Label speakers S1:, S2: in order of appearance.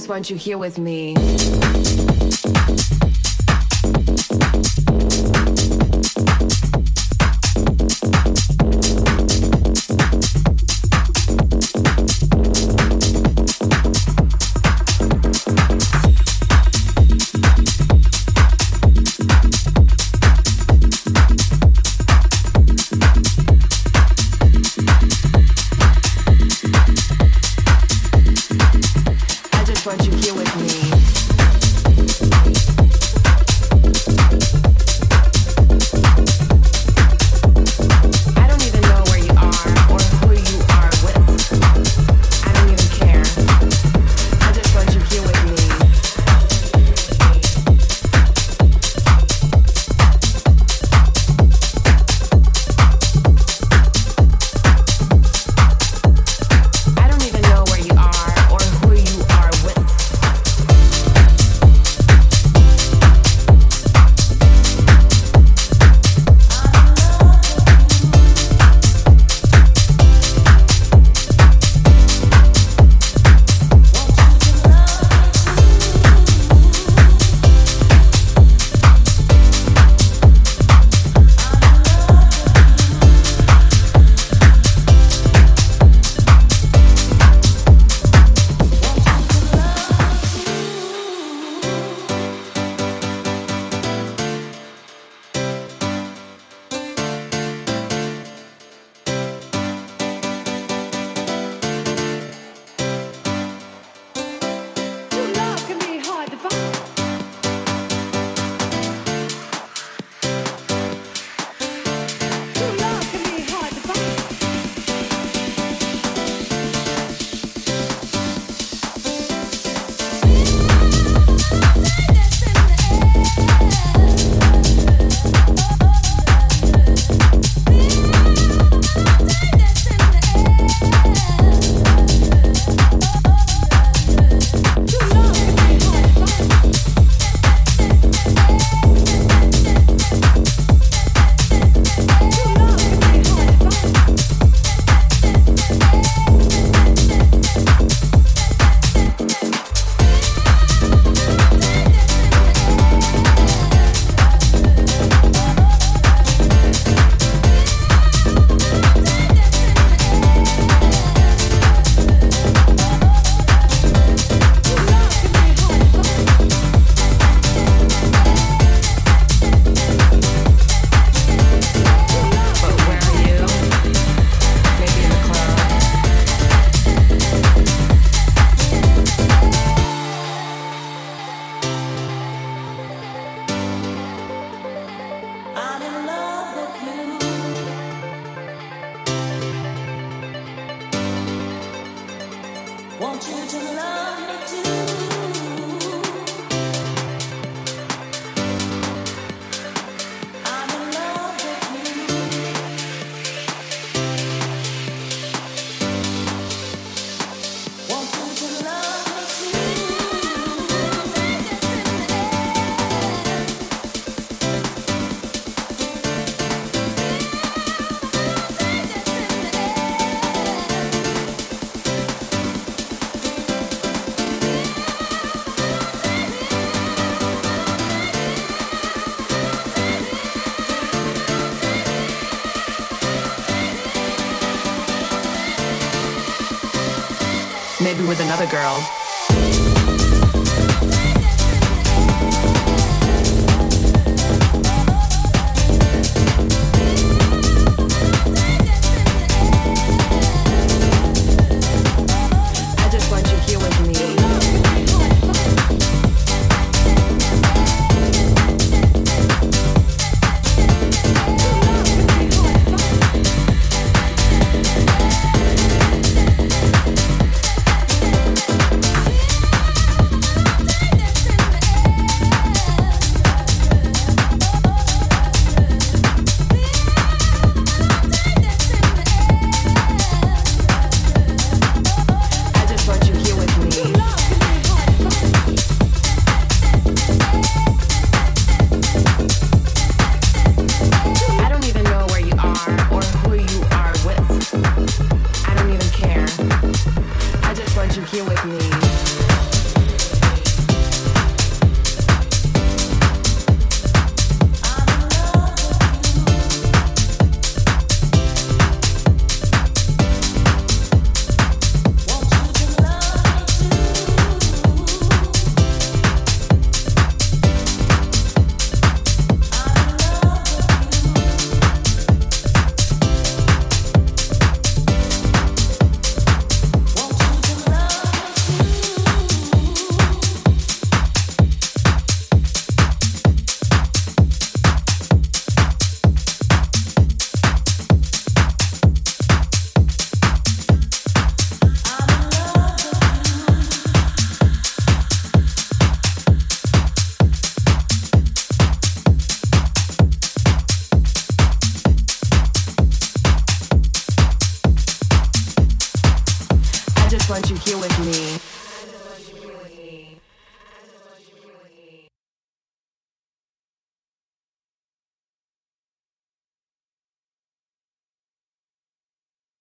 S1: just want you here with me. what you hear with me. with another girl.